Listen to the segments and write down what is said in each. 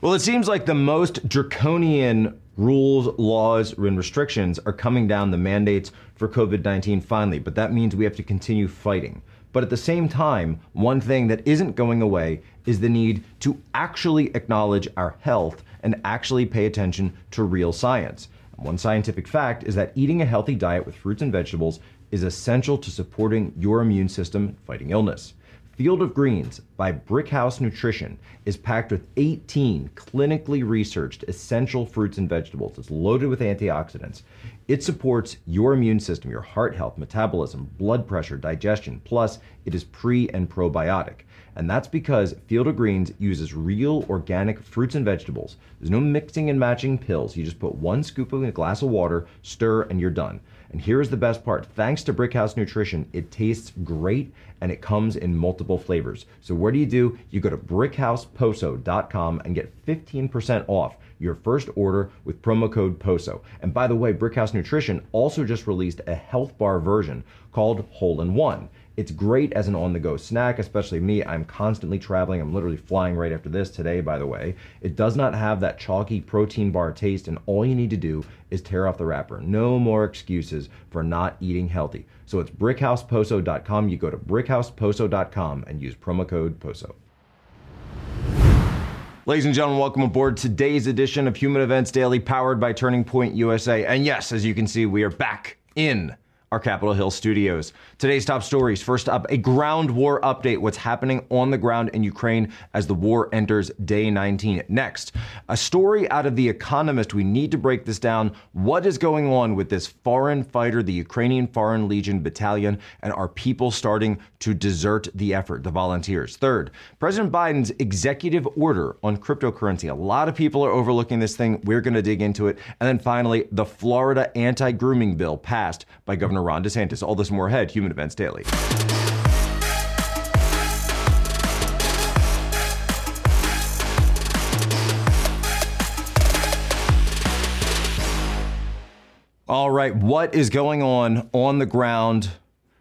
Well, it seems like the most draconian rules, laws, and restrictions are coming down the mandates for COVID 19 finally, but that means we have to continue fighting. But at the same time, one thing that isn't going away is the need to actually acknowledge our health and actually pay attention to real science. One scientific fact is that eating a healthy diet with fruits and vegetables is essential to supporting your immune system fighting illness. Field of Greens by Brickhouse Nutrition is packed with 18 clinically researched essential fruits and vegetables. It's loaded with antioxidants. It supports your immune system, your heart health, metabolism, blood pressure, digestion. Plus, it is pre and probiotic. And that's because Field of Greens uses real organic fruits and vegetables. There's no mixing and matching pills. You just put one scoop in a glass of water, stir, and you're done. And here's the best part thanks to Brickhouse Nutrition, it tastes great and it comes in multiple flavors. So, what do you do? You go to brickhouseposo.com and get 15% off your first order with promo code POSO. And by the way, Brickhouse Nutrition also just released a health bar version called Hole in One. It's great as an on the go snack, especially me. I'm constantly traveling. I'm literally flying right after this today, by the way. It does not have that chalky protein bar taste, and all you need to do is tear off the wrapper. No more excuses for not eating healthy. So it's brickhouseposo.com. You go to brickhouseposo.com and use promo code POSO. Ladies and gentlemen, welcome aboard today's edition of Human Events Daily, powered by Turning Point USA. And yes, as you can see, we are back in our Capitol Hill studios. Today's top stories. First up, a ground war update. What's happening on the ground in Ukraine as the war enters day 19. Next, a story out of The Economist. We need to break this down. What is going on with this foreign fighter, the Ukrainian Foreign Legion Battalion, and are people starting to desert the effort, the volunteers? Third, President Biden's executive order on cryptocurrency. A lot of people are overlooking this thing. We're going to dig into it. And then finally, the Florida anti grooming bill passed by Governor Governor Ron DeSantis. All this more ahead, Human Events Daily. All right, what is going on on the ground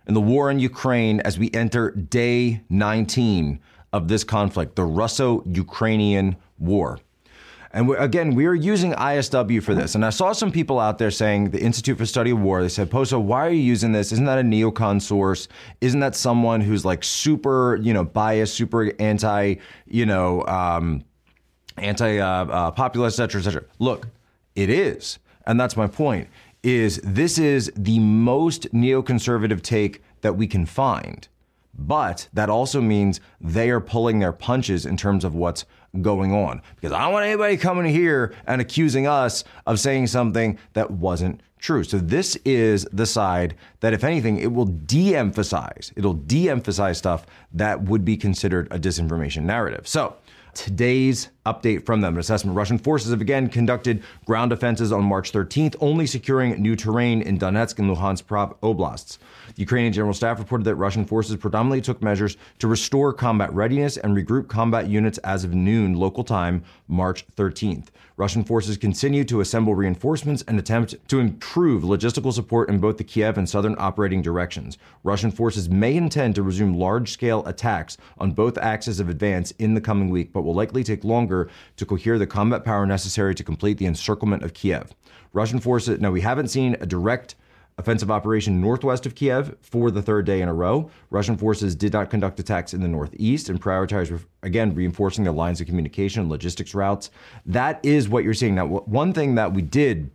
in the war in Ukraine as we enter day 19 of this conflict, the Russo Ukrainian war? And again, we are using ISW for this. And I saw some people out there saying the Institute for Study of War, they said, Poso, why are you using this? Isn't that a neocon source? Isn't that someone who's like super, you know, biased, super anti, you know, um, anti uh, uh, populist, et cetera, et cetera? Look, it is. And that's my point is this is the most neoconservative take that we can find. But that also means they are pulling their punches in terms of what's going on. Because I don't want anybody coming here and accusing us of saying something that wasn't true. So this is the side that, if anything, it will de-emphasize. It'll de-emphasize stuff that would be considered a disinformation narrative. So today's update from them. An assessment Russian forces have again conducted ground offenses on March 13th, only securing new terrain in Donetsk and Luhansk oblasts. The Ukrainian General Staff reported that Russian forces predominantly took measures to restore combat readiness and regroup combat units as of noon local time, March 13th. Russian forces continue to assemble reinforcements and attempt to improve logistical support in both the Kiev and southern operating directions. Russian forces may intend to resume large scale attacks on both axes of advance in the coming week, but will likely take longer to cohere the combat power necessary to complete the encirclement of Kiev. Russian forces, now we haven't seen a direct offensive operation northwest of Kiev for the third day in a row. Russian forces did not conduct attacks in the northeast and prioritized, again, reinforcing their lines of communication logistics routes. That is what you're seeing. Now, one thing that we did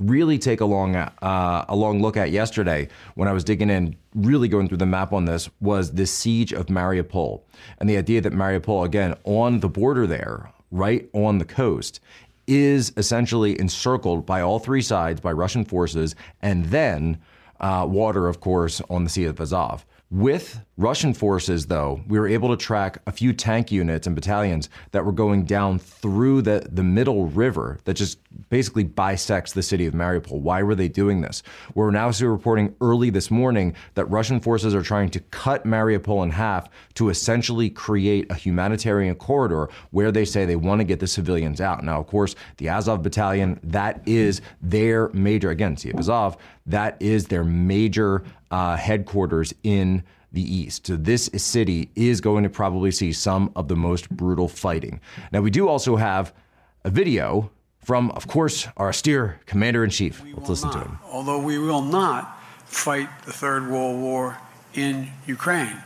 really take a long, uh, a long look at yesterday when I was digging in, really going through the map on this, was the siege of Mariupol. And the idea that Mariupol, again, on the border there, right on the coast, is essentially encircled by all three sides by Russian forces, and then uh, water, of course, on the Sea of Azov. With Russian forces, though, we were able to track a few tank units and battalions that were going down through the, the middle river that just basically bisects the city of Mariupol. Why were they doing this? We're now reporting early this morning that Russian forces are trying to cut Mariupol in half to essentially create a humanitarian corridor where they say they want to get the civilians out. Now, of course, the Azov battalion, that is their major, again, Sea Azov, that is their major uh, headquarters in the east. So this city is going to probably see some of the most brutal fighting. Now, we do also have a video from, of course, our austere commander in chief. Let's listen not, to him. Although we will not fight the Third World War in Ukraine.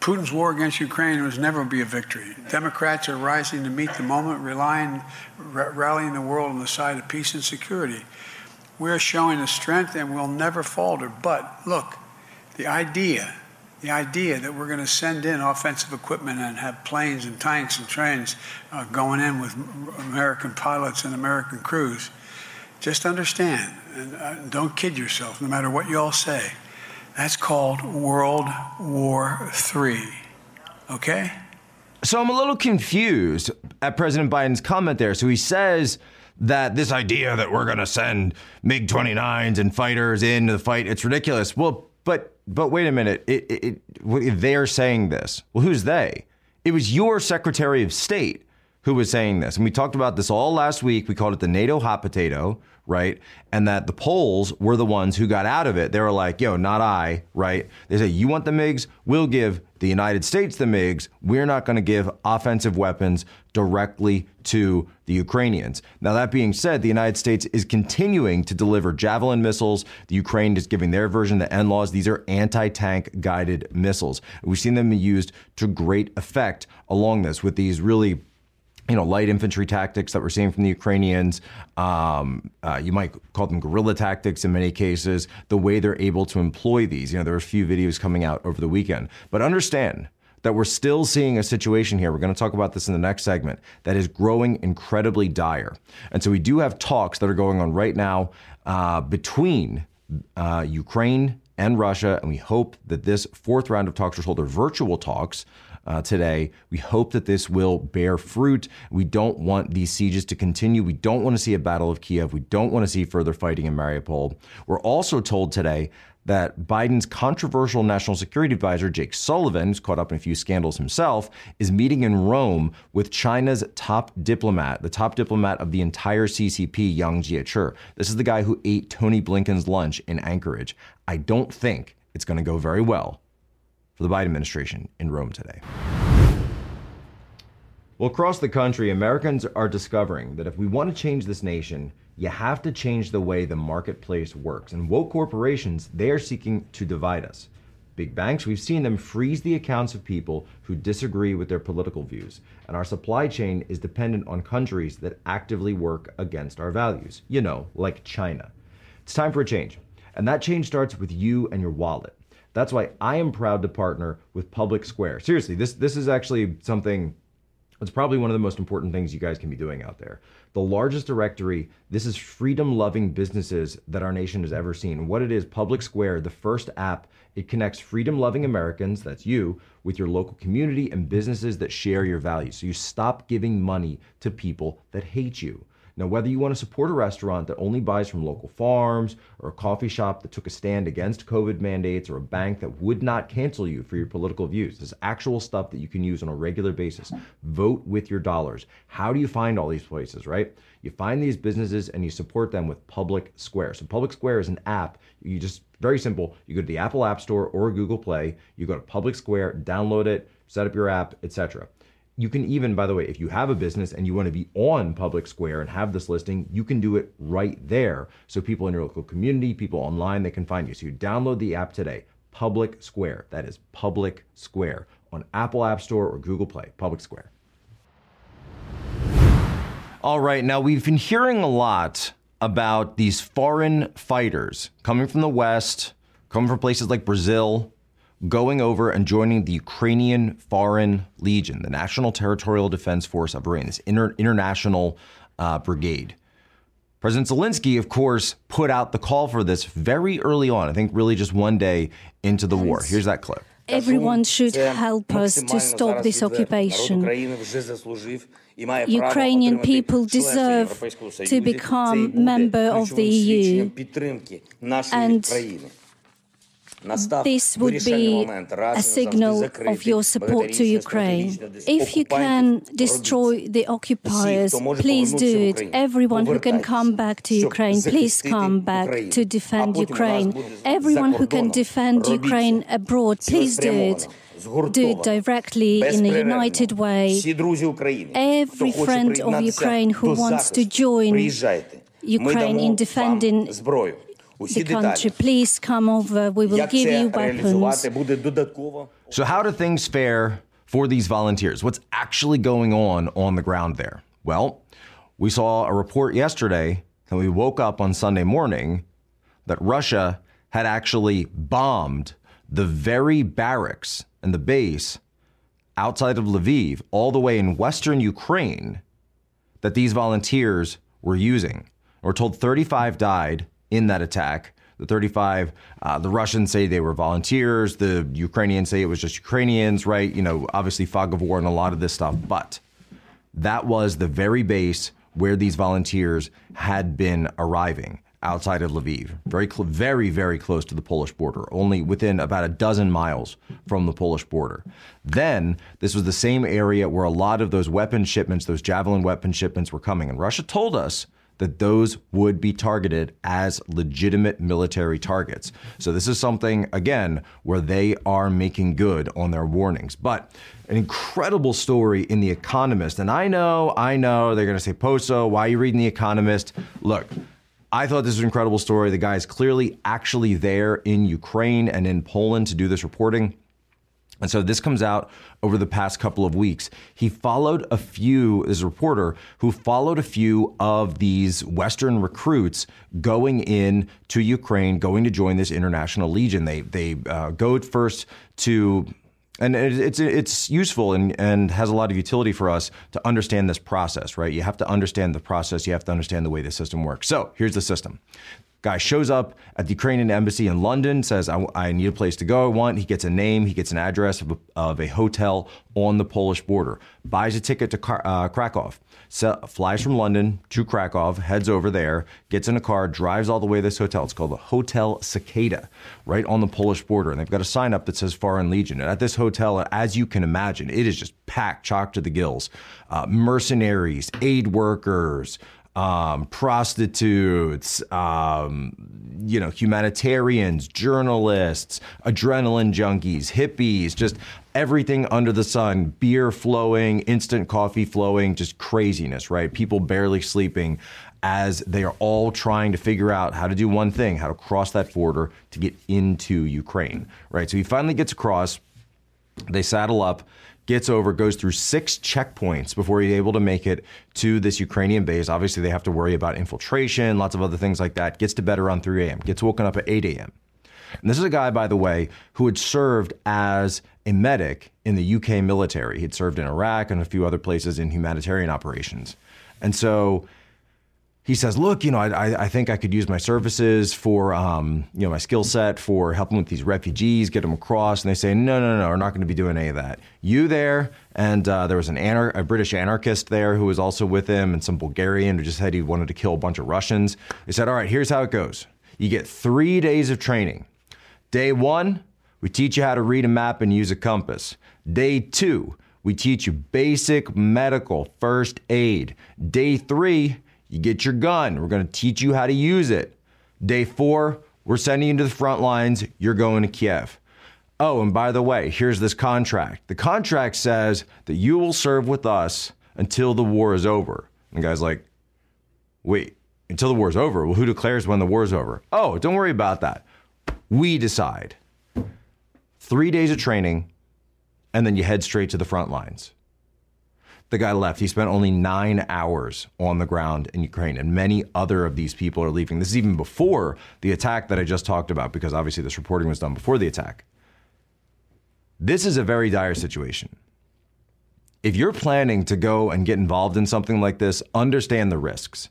Putin's war against Ukraine was never be a victory. Democrats are rising to meet the moment, relying, r- rallying the world on the side of peace and security. We're showing the strength and we'll never falter. But look, the idea, the idea that we're going to send in offensive equipment and have planes and tanks and trains uh, going in with American pilots and American crews, just understand and uh, don't kid yourself, no matter what you all say. That's called World War III. Okay? So I'm a little confused at President Biden's comment there. So he says that this idea that we're going to send MiG 29s and fighters into the fight, it's ridiculous. Well, but but wait a minute. It, it, it, they're saying this. Well, who's they? It was your Secretary of State who was saying this. And we talked about this all last week. We called it the NATO hot potato, right? And that the Poles were the ones who got out of it. They were like, yo, not I, right? They say, you want the MiGs? We'll give the United States the MiGs. We're not going to give offensive weapons directly to the Ukrainians. Now, that being said, the United States is continuing to deliver Javelin missiles. The Ukraine is giving their version, the NLAWs. These are anti tank guided missiles. We've seen them used to great effect along this with these really you know, light infantry tactics that we're seeing from the Ukrainians. Um, uh, you might call them guerrilla tactics in many cases, the way they're able to employ these. You know, there are a few videos coming out over the weekend. But understand that we're still seeing a situation here. We're going to talk about this in the next segment that is growing incredibly dire. And so we do have talks that are going on right now uh, between uh, Ukraine and Russia. And we hope that this fourth round of talks, which hold virtual talks, uh, today. We hope that this will bear fruit. We don't want these sieges to continue. We don't want to see a Battle of Kiev. We don't want to see further fighting in Mariupol. We're also told today that Biden's controversial national security advisor, Jake Sullivan, who's caught up in a few scandals himself, is meeting in Rome with China's top diplomat, the top diplomat of the entire CCP, Yang Jiechi. This is the guy who ate Tony Blinken's lunch in Anchorage. I don't think it's going to go very well for the Biden administration in Rome today. Well, across the country, Americans are discovering that if we want to change this nation, you have to change the way the marketplace works. And woke corporations, they are seeking to divide us. Big banks, we've seen them freeze the accounts of people who disagree with their political views. And our supply chain is dependent on countries that actively work against our values. You know, like China. It's time for a change. And that change starts with you and your wallet. That's why I am proud to partner with Public Square. Seriously, this this is actually something it's probably one of the most important things you guys can be doing out there. The largest directory, this is freedom loving businesses that our nation has ever seen. What it is, Public Square, the first app, it connects freedom loving Americans, that's you, with your local community and businesses that share your values. So you stop giving money to people that hate you. Now, whether you want to support a restaurant that only buys from local farms, or a coffee shop that took a stand against COVID mandates, or a bank that would not cancel you for your political views, this is actual stuff that you can use on a regular basis. Vote with your dollars. How do you find all these places, right? You find these businesses and you support them with Public Square. So, Public Square is an app. You just, very simple, you go to the Apple App Store or Google Play, you go to Public Square, download it, set up your app, etc. You can even, by the way, if you have a business and you want to be on Public Square and have this listing, you can do it right there. So people in your local community, people online, they can find you. So you download the app today, Public Square. That is Public Square on Apple App Store or Google Play. Public Square. All right, now we've been hearing a lot about these foreign fighters coming from the West, coming from places like Brazil, going over and joining the Ukrainian Foreign Legion, the National Territorial Defense Force of Ukraine, this inter- international uh, brigade. President Zelensky, of course, put out the call for this very early on. I think really just one day into the war. Here's that clip. Everyone should help us to stop this occupation. Ukrainian people deserve to become member of the EU. And this would be a signal of your support to Ukraine. If you can destroy the occupiers, please do it. Everyone who can come back to Ukraine, please come back to defend Ukraine. Everyone who can defend Ukraine abroad, please do it. do it directly in a united way. Every friend of Ukraine who wants to join Ukraine in defending the country, please come over. We will give you weapons. So, how do things fare for these volunteers? What's actually going on on the ground there? Well, we saw a report yesterday and we woke up on Sunday morning that Russia had actually bombed the very barracks and the base outside of Lviv, all the way in western Ukraine, that these volunteers were using. We're told 35 died in that attack. The 35, uh, the Russians say they were volunteers. The Ukrainians say it was just Ukrainians, right? You know, obviously fog of war and a lot of this stuff. But that was the very base where these volunteers had been arriving outside of Lviv, very, cl- very, very close to the Polish border, only within about a dozen miles from the Polish border. Then, this was the same area where a lot of those weapon shipments, those Javelin weapon shipments, were coming. And Russia told us that those would be targeted as legitimate military targets. So, this is something, again, where they are making good on their warnings. But an incredible story in The Economist. And I know, I know, they're going to say, Poso, why are you reading The Economist? Look, I thought this was an incredible story. The guy is clearly actually there in Ukraine and in Poland to do this reporting. And so this comes out over the past couple of weeks. He followed a few, as a reporter, who followed a few of these Western recruits going in to Ukraine, going to join this international legion. They they uh, go first to and it's it's useful and, and has a lot of utility for us to understand this process, right? You have to understand the process. You have to understand the way the system works. So here's the system. Guy shows up at the Ukrainian embassy in London, says, I, I, need a place to go. I want. He gets a name, he gets an address of a, of a hotel on the Polish border, buys a ticket to uh, Krakow, flies from London to Krakow, heads over there, gets in a car, drives all the way to this hotel. It's called the Hotel Cicada, right on the Polish border. And they've got a sign up that says Foreign Legion. And at this hotel, as you can imagine, it is just packed, chock to the gills. Uh, mercenaries, aid workers, um, prostitutes, um, you know, humanitarians, journalists, adrenaline junkies, hippies, just everything under the sun, beer flowing, instant coffee flowing, just craziness, right? People barely sleeping as they are all trying to figure out how to do one thing, how to cross that border to get into Ukraine, right? So he finally gets across, they saddle up gets over, goes through six checkpoints before he's able to make it to this Ukrainian base. Obviously, they have to worry about infiltration, lots of other things like that. Gets to bed around 3 a.m., gets woken up at 8 a.m. And this is a guy, by the way, who had served as a medic in the UK military. He'd served in Iraq and a few other places in humanitarian operations. And so he says, "Look, you know, I, I think I could use my services for, um, you know, my skill set for helping with these refugees, get them across." And they say, "No, no, no, we're not going to be doing any of that. You there?" And uh, there was an anar- a British anarchist there who was also with him, and some Bulgarian who just said he wanted to kill a bunch of Russians. They said, "All right, here's how it goes. You get three days of training. Day one, we teach you how to read a map and use a compass. Day two, We teach you basic medical first aid. Day three, you get your gun. We're going to teach you how to use it. Day four, we're sending you to the front lines. You're going to Kiev. Oh, and by the way, here's this contract. The contract says that you will serve with us until the war is over. And the guy's like, wait, until the war is over? Well, who declares when the war is over? Oh, don't worry about that. We decide. Three days of training, and then you head straight to the front lines the guy left. He spent only nine hours on the ground in Ukraine, and many other of these people are leaving. This is even before the attack that I just talked about, because obviously this reporting was done before the attack. This is a very dire situation. If you're planning to go and get involved in something like this, understand the risks.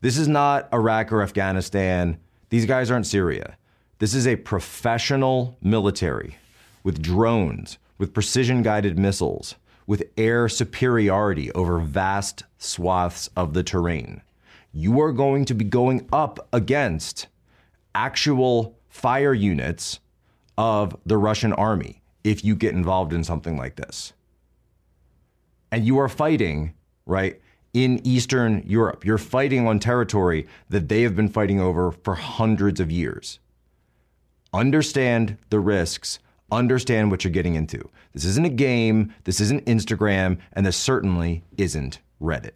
This is not Iraq or Afghanistan. These guys aren't Syria. This is a professional military with drones, with precision guided missiles with air superiority over vast swaths of the terrain. You are going to be going up against actual fire units of the Russian army if you get involved in something like this. And you are fighting, right, in Eastern Europe. You're fighting on territory that they have been fighting over for hundreds of years. Understand the risks, understand what you're getting into. This isn't a game, this isn't Instagram, and this certainly isn't Reddit.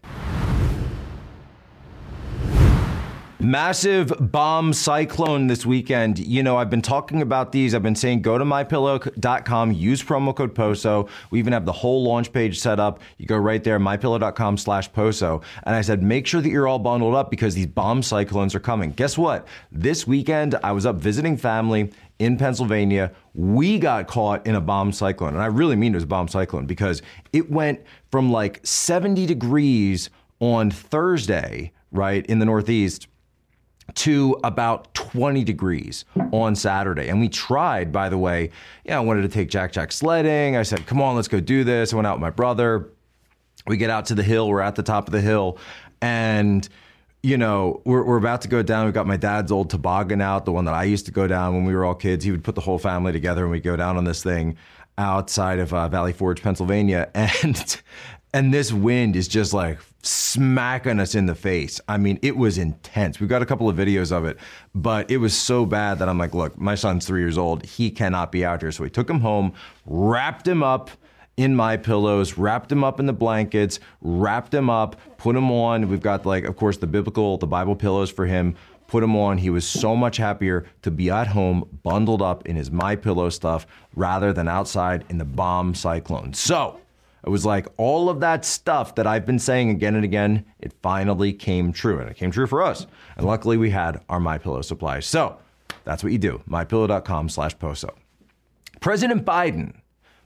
Massive bomb cyclone this weekend. You know, I've been talking about these. I've been saying go to mypillow.com, use promo code POSO. We even have the whole launch page set up. You go right there, mypillow.com slash POSO. And I said, make sure that you're all bundled up because these bomb cyclones are coming. Guess what? This weekend, I was up visiting family in Pennsylvania. We got caught in a bomb cyclone. And I really mean it was a bomb cyclone because it went from like 70 degrees on Thursday, right, in the Northeast to about 20 degrees on Saturday. And we tried, by the way, yeah, I wanted to take Jack Jack sledding. I said, come on, let's go do this. I went out with my brother. We get out to the hill. We're at the top of the hill. And, you know, we're, we're about to go down. We've got my dad's old toboggan out, the one that I used to go down when we were all kids. He would put the whole family together and we'd go down on this thing outside of uh, Valley Forge, Pennsylvania. And, and this wind is just like smacking us in the face. I mean, it was intense. We've got a couple of videos of it, but it was so bad that I'm like, look, my son's three years old. He cannot be out here. So we took him home, wrapped him up in my pillows, wrapped them up in the blankets, wrapped them up, put them on. We've got like, of course, the biblical, the Bible pillows for him. Put him on. He was so much happier to be at home, bundled up in his my pillow stuff, rather than outside in the bomb cyclone. So it was like all of that stuff that I've been saying again and again, it finally came true. And it came true for us. And luckily we had our My Pillow supply. So that's what you do. MyPillow.com slash POSO. President Biden.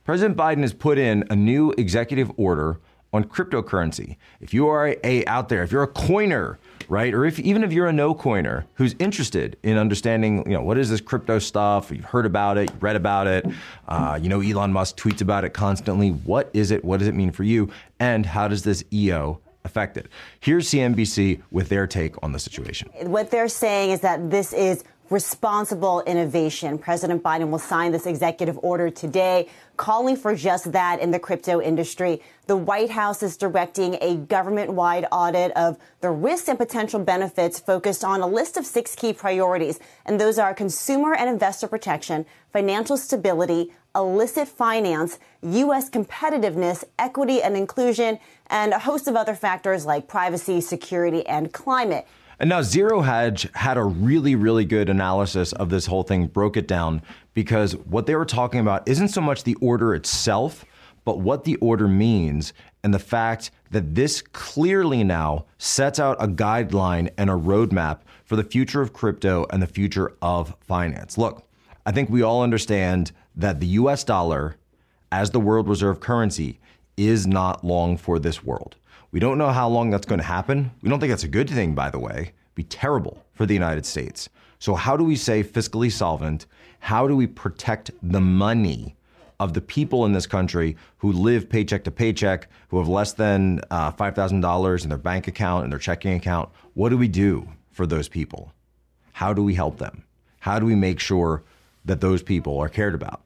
President Biden has put in a new executive order on cryptocurrency. If you are a, out there, if you're a coiner, right? Or if even if you're a no coiner who's interested in understanding, you know, what is this crypto stuff? You've heard about it, you've read about it. Uh, you know, Elon Musk tweets about it constantly. What is it? What does it mean for you? And how does this EO affect it? Here's CNBC with their take on the situation. What they're saying is that this is responsible innovation. President Biden will sign this executive order today, calling for just that in the crypto industry. The White House is directing a government wide audit of the risks and potential benefits focused on a list of six key priorities. And those are consumer and investor protection, financial stability, illicit finance, U.S. competitiveness, equity and inclusion, and a host of other factors like privacy, security, and climate. And now Zero Hedge had a really, really good analysis of this whole thing, broke it down, because what they were talking about isn't so much the order itself, but what the order means and the fact that this clearly now sets out a guideline and a roadmap for the future of crypto and the future of finance. Look, I think we all understand that the US dollar as the world reserve currency is not long for this world. We don't know how long that's going to happen. We don't think that's a good thing, by the way. It'd be terrible for the United States. So, how do we stay fiscally solvent? How do we protect the money of the people in this country who live paycheck to paycheck, who have less than uh, $5,000 in their bank account and their checking account? What do we do for those people? How do we help them? How do we make sure that those people are cared about?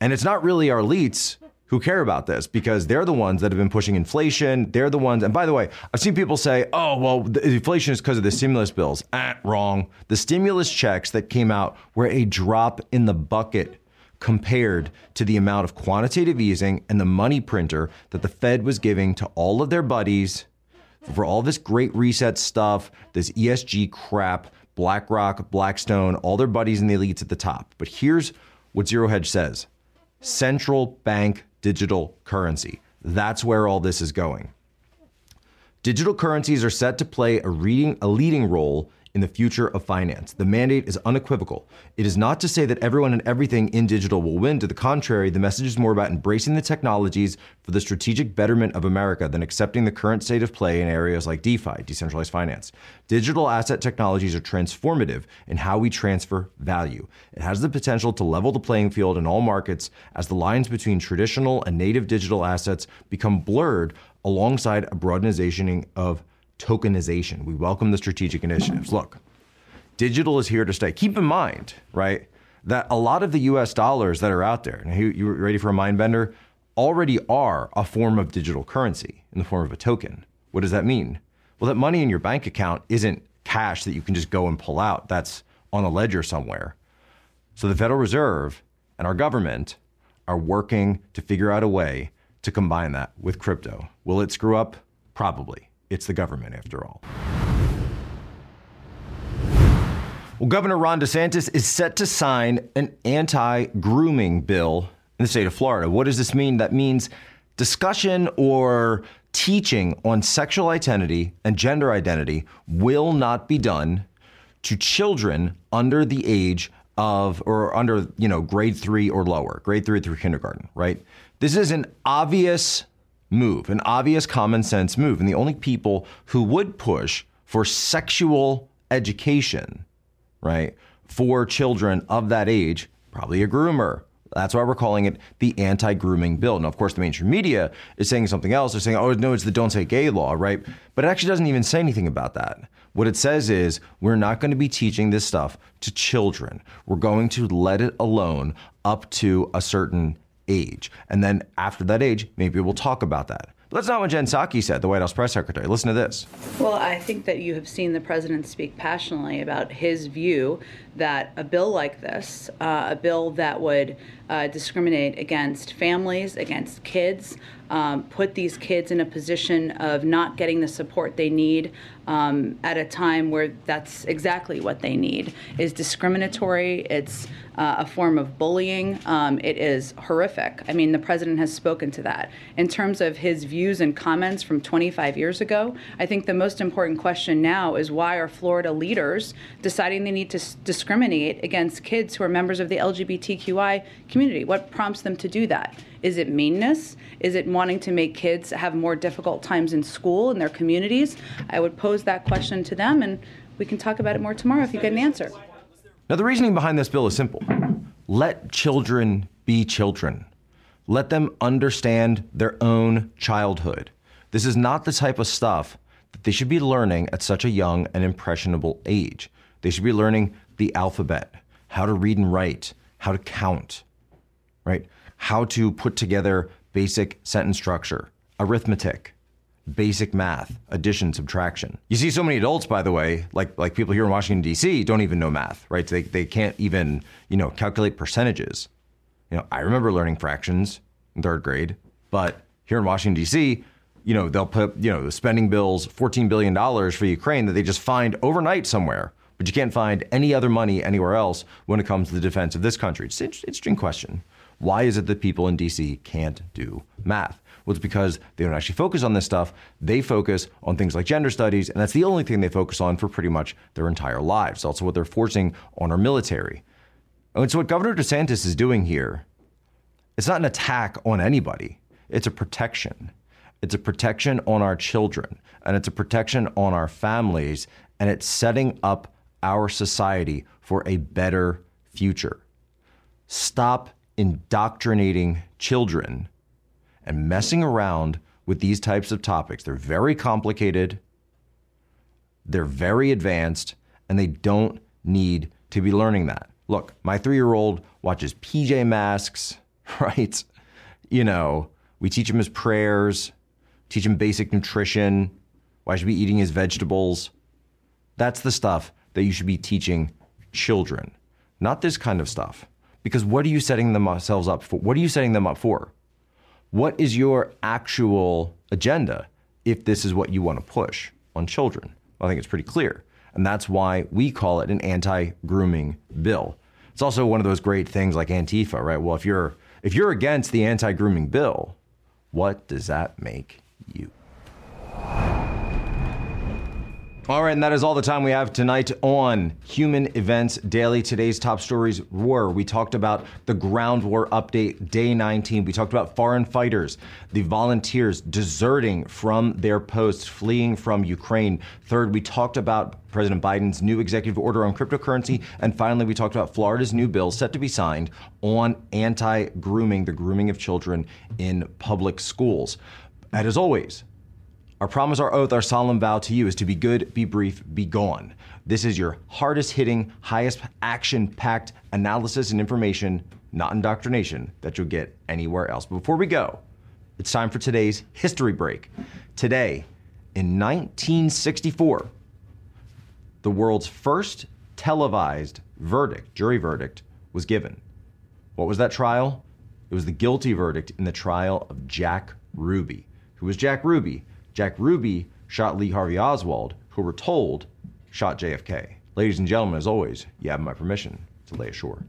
And it's not really our elites who care about this because they're the ones that have been pushing inflation. They're the ones. And by the way, I've seen people say, oh, well, inflation is because of the stimulus bills. Ah, wrong. The stimulus checks that came out were a drop in the bucket compared to the amount of quantitative easing and the money printer that the Fed was giving to all of their buddies for all this great reset stuff, this ESG crap, BlackRock, Blackstone, all their buddies and the elites at the top. But here's what Zero Hedge says central bank digital currency. That's where all this is going. Digital currencies are set to play a, reading, a leading role in the future of finance. The mandate is unequivocal. It is not to say that everyone and everything in digital will win. To the contrary, the message is more about embracing the technologies for the strategic betterment of America than accepting the current state of play in areas like DeFi, decentralized finance. Digital asset technologies are transformative in how we transfer value. It has the potential to level the playing field in all markets as the lines between traditional and native digital assets become blurred alongside a broadening of tokenization. We welcome the strategic initiatives. Look, digital is here to stay. Keep in mind, right? that a lot of the US dollars that are out there, you, you ready for a mind bender? Already are a form of digital currency in the form of a token. What does that mean? Well, that money in your bank account isn't cash that you can just go and pull out. That's on a ledger somewhere. So the Federal Reserve and our government are working to figure out a way to combine that with crypto. Will it screw up? Probably. It's the government, after all. Well, Governor Ron DeSantis is set to sign an anti grooming bill in the state of Florida. What does this mean? That means discussion or teaching on sexual identity and gender identity will not be done to children under the age of or under you know grade three or lower grade three through kindergarten right this is an obvious move an obvious common sense move and the only people who would push for sexual education right, for children of that age, probably a groomer. That's why we're calling it the anti grooming bill. Now, of course, the mainstream media is saying something else. They're saying, oh, no, it's the don't say gay law, right? But it actually doesn't even say anything about that. What it says is we're not going to be teaching this stuff to children. We're going to let it alone up to a certain age. And then after that age, maybe we'll talk about that. But That's not what Jen Psaki said, the White House press secretary. Listen to this. Well, I think that you have seen the president speak passionately about his view that a bill like this, uh, a bill that would uh, discriminate against families, against kids, um, put these kids in a position of not getting the support they need um, at a time where that's exactly what they need, is discriminatory. It's uh, a form of bullying. Um, it is horrific. I mean, the president has spoken to that. In terms of his views and comments from 25 years ago, I think the most important question now is why are Florida leaders deciding they need to s- discriminate against kids who are members of the LGBTQI community? What prompts them to do that? Is it meanness? Is it wanting to make kids have more difficult times in school in their communities? I would pose that question to them, and we can talk about it more tomorrow if you get an answer. Now, the reasoning behind this bill is simple let children be children, let them understand their own childhood. This is not the type of stuff that they should be learning at such a young and impressionable age. They should be learning the alphabet, how to read and write, how to count, right? How to put together basic sentence structure, arithmetic, basic math, addition, subtraction. You see so many adults, by the way, like like people here in Washington D.C. don't even know math, right? They they can't even you know calculate percentages. You know, I remember learning fractions in third grade, but here in Washington D.C., you know they'll put you know the spending bills, fourteen billion dollars for Ukraine that they just find overnight somewhere. But you can't find any other money anywhere else when it comes to the defense of this country. It's an interesting question. Why is it that people in DC can't do math? Well, it's because they don't actually focus on this stuff. They focus on things like gender studies, and that's the only thing they focus on for pretty much their entire lives. Also what they're forcing on our military. And so, what Governor DeSantis is doing here, it's not an attack on anybody, it's a protection. It's a protection on our children, and it's a protection on our families, and it's setting up our society for a better future. Stop indoctrinating children and messing around with these types of topics. They're very complicated, they're very advanced, and they don't need to be learning that. Look, my three year old watches PJ Masks, right? You know, we teach him his prayers, teach him basic nutrition, why should be eating his vegetables. That's the stuff that you should be teaching children, not this kind of stuff. Because what are you setting themselves up for? What are you setting them up for? What is your actual agenda if this is what you want to push on children? I think it's pretty clear. And that's why we call it an anti grooming bill. It's also one of those great things like Antifa, right? Well, if you're if you're against the anti grooming bill, what does that make you? All right, and that is all the time we have tonight on Human Events Daily. Today's top stories were we talked about the ground war update, day 19. We talked about foreign fighters, the volunteers deserting from their posts, fleeing from Ukraine. Third, we talked about President Biden's new executive order on cryptocurrency. And finally, we talked about Florida's new bill set to be signed on anti grooming, the grooming of children in public schools. And as always, Our promise, our oath, our solemn vow to you is to be good, be brief, be gone. This is your hardest hitting, highest action packed analysis and information, not indoctrination, that you'll get anywhere else. But before we go, it's time for today's history break. Today, in 1964, the world's first televised verdict, jury verdict, was given. What was that trial? It was the guilty verdict in the trial of Jack Ruby. Who was Jack Ruby? Jack Ruby shot Lee Harvey Oswald, who were told shot JFK. Ladies and gentlemen, as always, you have my permission to lay ashore.